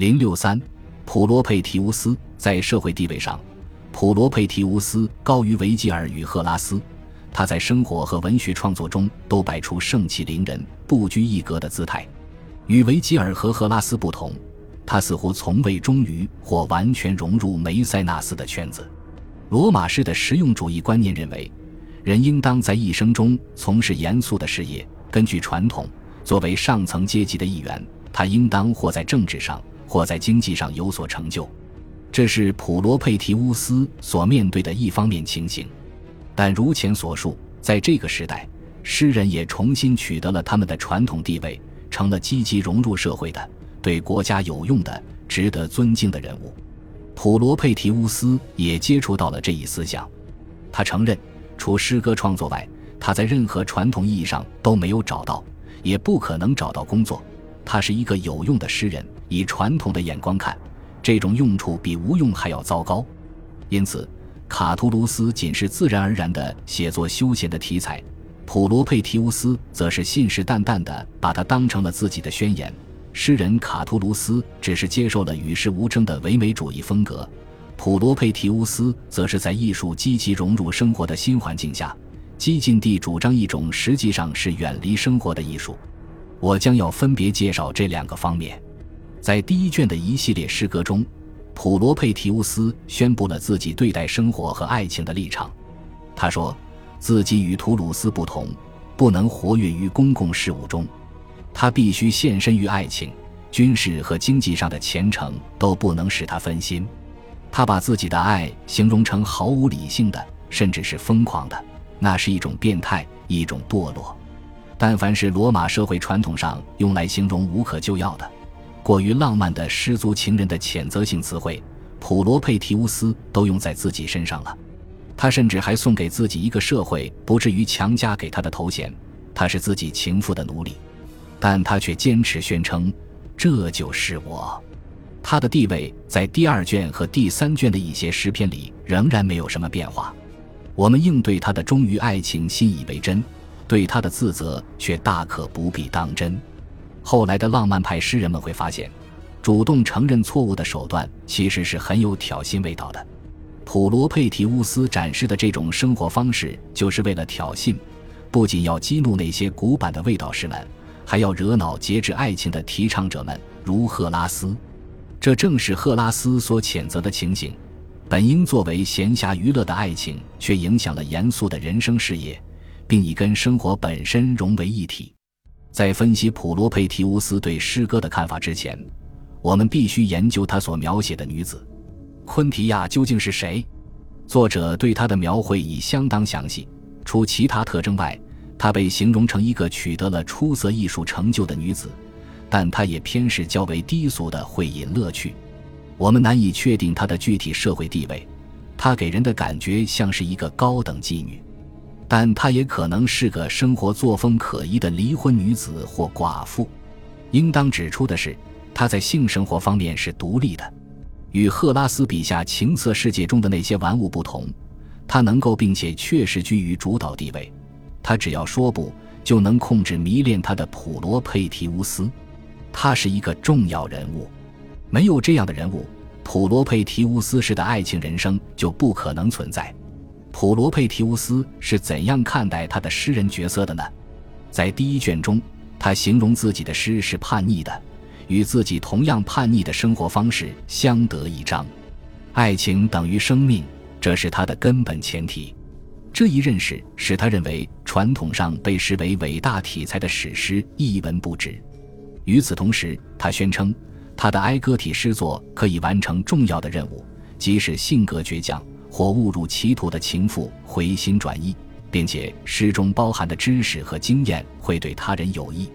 零六三，普罗佩提乌斯在社会地位上，普罗佩提乌斯高于维吉尔与赫拉斯。他在生活和文学创作中都摆出盛气凌人、不拘一格的姿态。与维吉尔和赫拉斯不同，他似乎从未忠于或完全融入梅塞纳斯的圈子。罗马式的实用主义观念认为，人应当在一生中从事严肃的事业。根据传统，作为上层阶级的一员，他应当或在政治上，或在经济上有所成就。这是普罗佩提乌斯所面对的一方面情形。但如前所述，在这个时代，诗人也重新取得了他们的传统地位，成了积极融入社会的、对国家有用的、值得尊敬的人物。普罗佩提乌斯也接触到了这一思想。他承认，除诗歌创作外，他在任何传统意义上都没有找到，也不可能找到工作。他是一个有用的诗人，以传统的眼光看，这种用处比无用还要糟糕。因此。卡图卢斯仅是自然而然的写作休闲的题材，普罗佩提乌斯则是信誓旦旦的把它当成了自己的宣言。诗人卡图卢斯只是接受了与世无争的唯美主义风格，普罗佩提乌斯则是在艺术积极融入生活的新环境下，激进地主张一种实际上是远离生活的艺术。我将要分别介绍这两个方面，在第一卷的一系列诗歌中。普罗佩提乌斯宣布了自己对待生活和爱情的立场。他说，自己与图鲁斯不同，不能活跃于公共事务中，他必须献身于爱情、军事和经济上的前程都不能使他分心。他把自己的爱形容成毫无理性的，甚至是疯狂的，那是一种变态，一种堕落。但凡是罗马社会传统上用来形容无可救药的。过于浪漫的失足情人的谴责性词汇，普罗佩提乌斯都用在自己身上了。他甚至还送给自己一个社会不至于强加给他的头衔：他是自己情妇的奴隶。但他却坚持宣称：“这就是我。”他的地位在第二卷和第三卷的一些诗篇里仍然没有什么变化。我们应对他的忠于爱情信以为真，对他的自责却大可不必当真。后来的浪漫派诗人们会发现，主动承认错误的手段其实是很有挑衅味道的。普罗佩提乌斯展示的这种生活方式，就是为了挑衅，不仅要激怒那些古板的味道师们，还要惹恼节制爱情的提倡者们，如赫拉斯。这正是赫拉斯所谴责的情形：本应作为闲暇娱乐的爱情，却影响了严肃的人生事业，并已跟生活本身融为一体。在分析普罗佩提乌斯对诗歌的看法之前，我们必须研究他所描写的女子昆提亚究竟是谁。作者对她的描绘已相当详细。除其他特征外，她被形容成一个取得了出色艺术成就的女子，但她也偏是较为低俗的会饮乐趣。我们难以确定她的具体社会地位，她给人的感觉像是一个高等妓女。但她也可能是个生活作风可疑的离婚女子或寡妇。应当指出的是，她在性生活方面是独立的，与赫拉斯笔下情色世界中的那些玩物不同。她能够并且确实居于主导地位。她只要说不，就能控制迷恋她的普罗佩提乌斯。她是一个重要人物。没有这样的人物，普罗佩提乌斯式的爱情人生就不可能存在。普罗佩提乌斯是怎样看待他的诗人角色的呢？在第一卷中，他形容自己的诗是叛逆的，与自己同样叛逆的生活方式相得益彰。爱情等于生命，这是他的根本前提。这一认识使他认为传统上被视为伟大题材的史诗一文不值。与此同时，他宣称他的哀歌体诗作可以完成重要的任务，即使性格倔强。或误入歧途的情妇回心转意，并且诗中包含的知识和经验会对他人有益。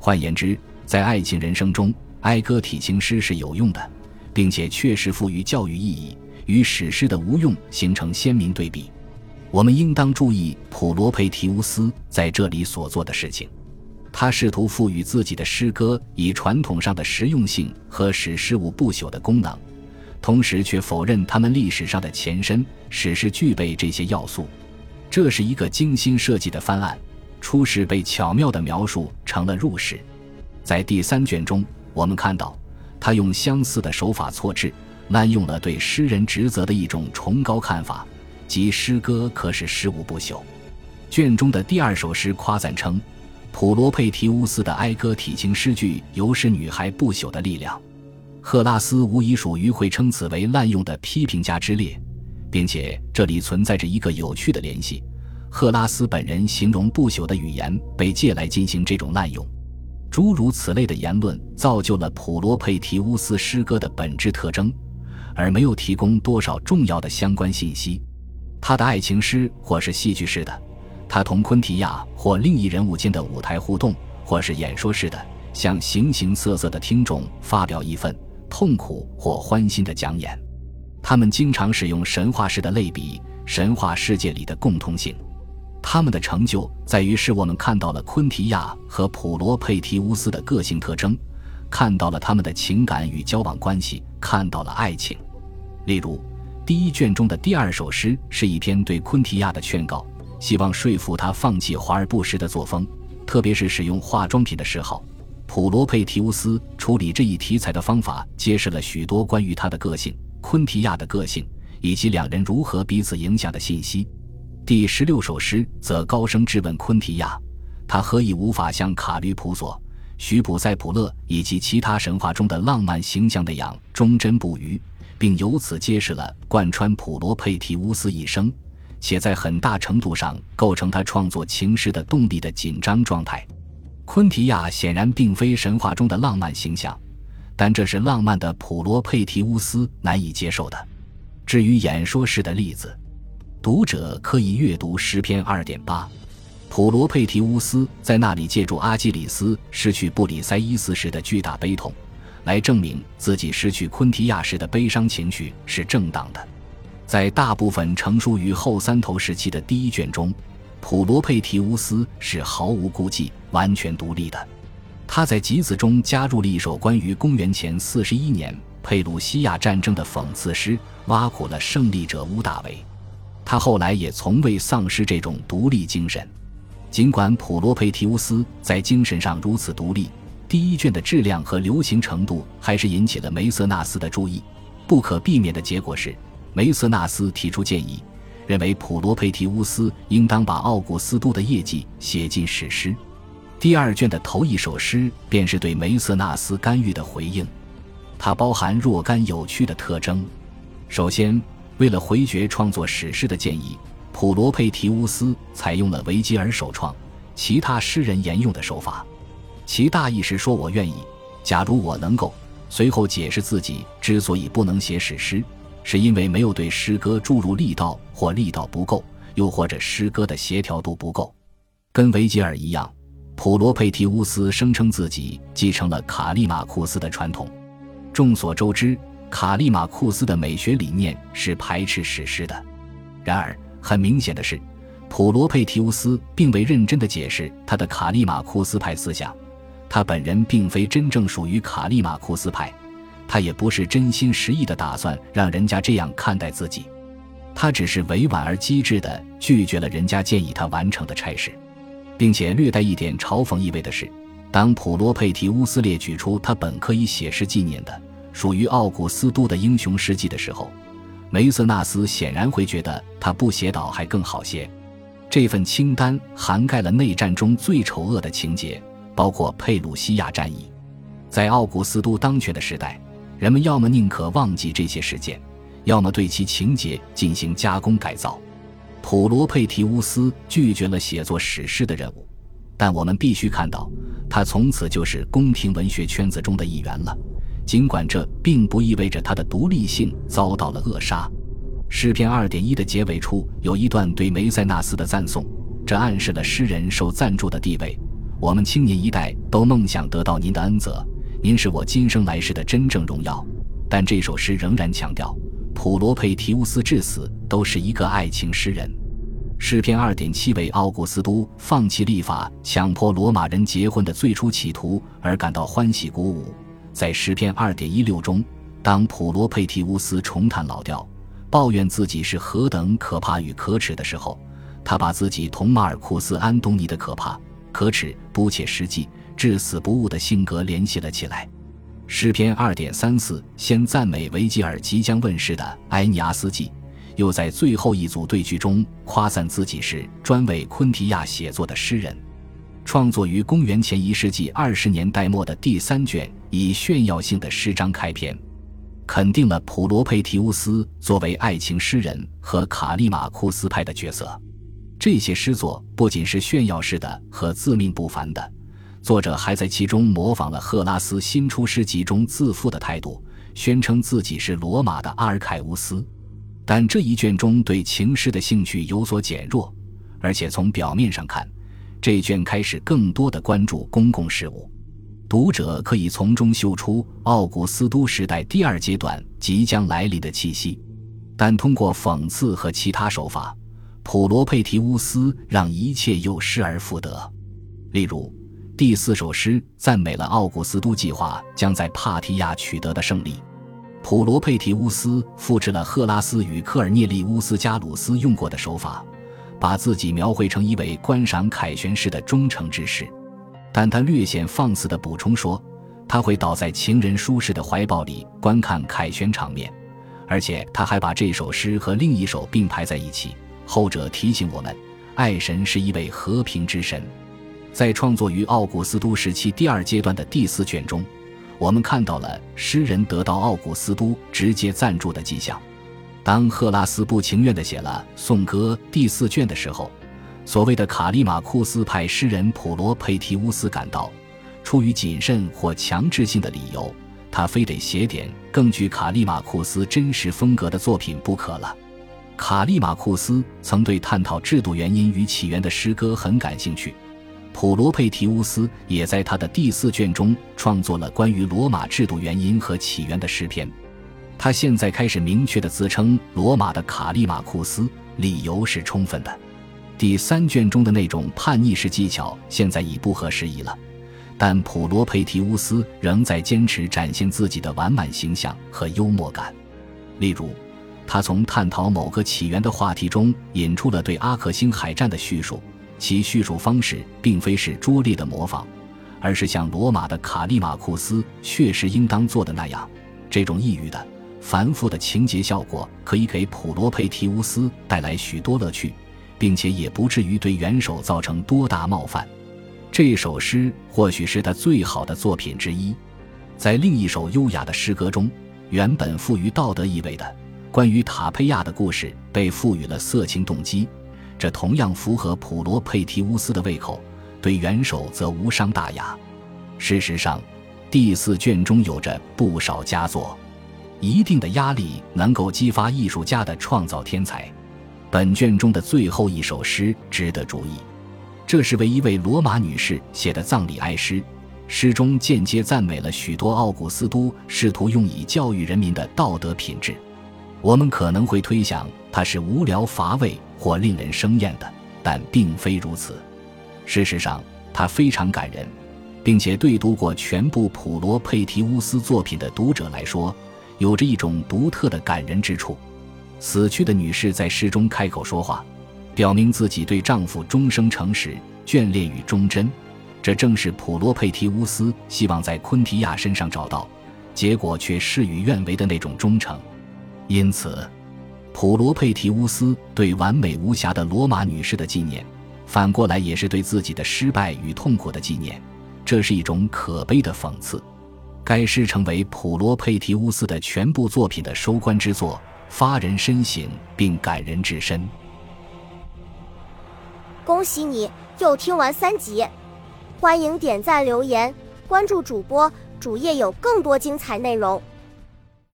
换言之，在爱情人生中，哀歌体情诗是有用的，并且确实赋予教育意义，与史诗的无用形成鲜明对比。我们应当注意普罗佩提乌斯在这里所做的事情。他试图赋予自己的诗歌以传统上的实用性和使事物不朽的功能。同时却否认他们历史上的前身史诗具备这些要素，这是一个精心设计的方案。初始被巧妙地描述成了入史。在第三卷中，我们看到他用相似的手法错置，滥用了对诗人职责的一种崇高看法，即诗歌可使事物不朽。卷中的第二首诗夸赞称，普罗佩提乌斯的哀歌体情诗句有使女孩不朽的力量。赫拉斯无疑属于会称此为滥用的批评家之列，并且这里存在着一个有趣的联系：赫拉斯本人形容不朽的语言被借来进行这种滥用。诸如此类的言论造就了普罗佩提乌斯诗歌的本质特征，而没有提供多少重要的相关信息。他的爱情诗或是戏剧式的，他同昆提亚或另一人物间的舞台互动，或是演说式的，向形形色色的听众发表一份。痛苦或欢欣的讲演，他们经常使用神话式的类比，神话世界里的共通性。他们的成就在于使我们看到了昆提亚和普罗佩提乌斯的个性特征，看到了他们的情感与交往关系，看到了爱情。例如，第一卷中的第二首诗是一篇对昆提亚的劝告，希望说服他放弃华而不实的作风，特别是使用化妆品的嗜好。普罗佩提乌斯处理这一题材的方法，揭示了许多关于他的个性、昆提亚的个性以及两人如何彼此影响的信息。第十六首诗则高声质问昆提亚：他何以无法像卡吕普索、许普塞普勒以及其他神话中的浪漫形象那样忠贞不渝，并由此揭示了贯穿普罗佩提乌斯一生，且在很大程度上构成他创作情诗的动力的紧张状态。昆提亚显然并非神话中的浪漫形象，但这是浪漫的普罗佩提乌斯难以接受的。至于演说式的例子，读者可以阅读诗篇二点八。普罗佩提乌斯在那里借助阿基里斯失去布里塞伊斯时的巨大悲痛，来证明自己失去昆提亚时的悲伤情绪是正当的。在大部分成书于后三头时期的第一卷中。普罗佩提乌斯是毫无顾忌、完全独立的。他在集子中加入了一首关于公元前四十一年佩鲁西亚战争的讽刺诗，挖苦了胜利者乌大维。他后来也从未丧失这种独立精神。尽管普罗佩提乌斯在精神上如此独立，第一卷的质量和流行程度还是引起了梅瑟纳斯的注意。不可避免的结果是，梅瑟纳斯提出建议。认为普罗佩提乌斯应当把奥古斯都的业绩写进史诗。第二卷的头一首诗便是对梅瑟纳斯干预的回应，它包含若干有趣的特征。首先，为了回绝创作史诗的建议，普罗佩提乌斯采用了维吉尔首创、其他诗人沿用的手法。其大意是说：“我愿意，假如我能够。”随后解释自己之所以不能写史诗。是因为没有对诗歌注入力道，或力道不够，又或者诗歌的协调度不够。跟维吉尔一样，普罗佩提乌斯声称自己继承了卡利马库斯的传统。众所周知，卡利马库斯的美学理念是排斥史诗的。然而，很明显的是，普罗佩提乌斯并未认真地解释他的卡利马库斯派思想。他本人并非真正属于卡利马库斯派。他也不是真心实意的打算让人家这样看待自己，他只是委婉而机智的拒绝了人家建议他完成的差事，并且略带一点嘲讽意味的是，当普罗佩提乌斯列举出他本可以写诗纪念的属于奥古斯都的英雄事迹的时候，梅瑟纳斯显然会觉得他不写倒还更好些。这份清单涵盖了内战中最丑恶的情节，包括佩鲁西亚战役，在奥古斯都当权的时代。人们要么宁可忘记这些事件，要么对其情节进行加工改造。普罗佩提乌斯拒绝了写作史诗的任务，但我们必须看到，他从此就是宫廷文学圈子中的一员了。尽管这并不意味着他的独立性遭到了扼杀。诗篇二点一的结尾处有一段对梅塞纳斯的赞颂，这暗示了诗人受赞助的地位。我们青年一代都梦想得到您的恩泽。您是我今生来世的真正荣耀，但这首诗仍然强调，普罗佩提乌斯至死都是一个爱情诗人。诗篇二点七为奥古斯都放弃立法、强迫罗马人结婚的最初企图而感到欢喜鼓舞。在诗篇二点一六中，当普罗佩提乌斯重弹老调，抱怨自己是何等可怕与可耻的时候，他把自己同马尔库斯·安东尼的可怕、可耻、不切实际。至死不悟的性格联系了起来。诗篇二点三四先赞美维吉尔即将问世的埃尼阿斯纪，又在最后一组对句中夸赞自己是专为昆提亚写作的诗人。创作于公元前一世纪二十年代末的第三卷以炫耀性的诗章开篇，肯定了普罗佩提乌斯作为爱情诗人和卡利马库斯派的角色。这些诗作不仅是炫耀式的和自命不凡的。作者还在其中模仿了赫拉斯新出诗集中自负的态度，宣称自己是罗马的阿尔凯乌斯。但这一卷中对情诗的兴趣有所减弱，而且从表面上看，这卷开始更多的关注公共事务。读者可以从中嗅出奥古斯都时代第二阶段即将来临的气息。但通过讽刺和其他手法，普罗佩提乌斯让一切又失而复得。例如。第四首诗赞美了奥古斯都计划将在帕提亚取得的胜利。普罗佩提乌斯复制了赫拉斯与科尔涅利乌斯加鲁斯用过的手法，把自己描绘成一位观赏凯旋式的忠诚之士。但他略显放肆地补充说，他会倒在情人舒适的怀抱里观看凯旋场面，而且他还把这首诗和另一首并排在一起，后者提醒我们，爱神是一位和平之神。在创作于奥古斯都时期第二阶段的第四卷中，我们看到了诗人得到奥古斯都直接赞助的迹象。当赫拉斯不情愿地写了《颂歌》第四卷的时候，所谓的卡利马库斯派诗人普罗佩提乌斯感到，出于谨慎或强制性的理由，他非得写点更具卡利马库斯真实风格的作品不可了。卡利马库斯曾对探讨制度原因与起源的诗歌很感兴趣。普罗佩提乌斯也在他的第四卷中创作了关于罗马制度原因和起源的诗篇。他现在开始明确地自称罗马的卡利马库斯，理由是充分的。第三卷中的那种叛逆式技巧现在已不合时宜了，但普罗佩提乌斯仍在坚持展现自己的完满形象和幽默感。例如，他从探讨某个起源的话题中引出了对阿克星海战的叙述。其叙述方式并非是拙劣的模仿，而是像罗马的卡利马库斯确实应当做的那样。这种抑郁的、繁复的情节效果可以给普罗佩提乌斯带来许多乐趣，并且也不至于对元首造成多大冒犯。这首诗或许是他最好的作品之一。在另一首优雅的诗歌中，原本富于道德意味的关于塔佩亚的故事被赋予了色情动机。这同样符合普罗佩提乌斯的胃口，对元首则无伤大雅。事实上，第四卷中有着不少佳作，一定的压力能够激发艺术家的创造天才。本卷中的最后一首诗值得注意，这是为一位罗马女士写的葬礼哀诗，诗中间接赞美了许多奥古斯都试图用以教育人民的道德品质。我们可能会推想它是无聊乏味或令人生厌的，但并非如此。事实上，它非常感人，并且对读过全部普罗佩提乌斯作品的读者来说，有着一种独特的感人之处。死去的女士在诗中开口说话，表明自己对丈夫终生诚实、眷恋与忠贞。这正是普罗佩提乌斯希望在昆提亚身上找到，结果却事与愿违的那种忠诚。因此，普罗佩提乌斯对完美无瑕的罗马女士的纪念，反过来也是对自己的失败与痛苦的纪念。这是一种可悲的讽刺。该诗成为普罗佩提乌斯的全部作品的收官之作，发人深省并感人至深。恭喜你又听完三集，欢迎点赞、留言、关注主播，主页有更多精彩内容。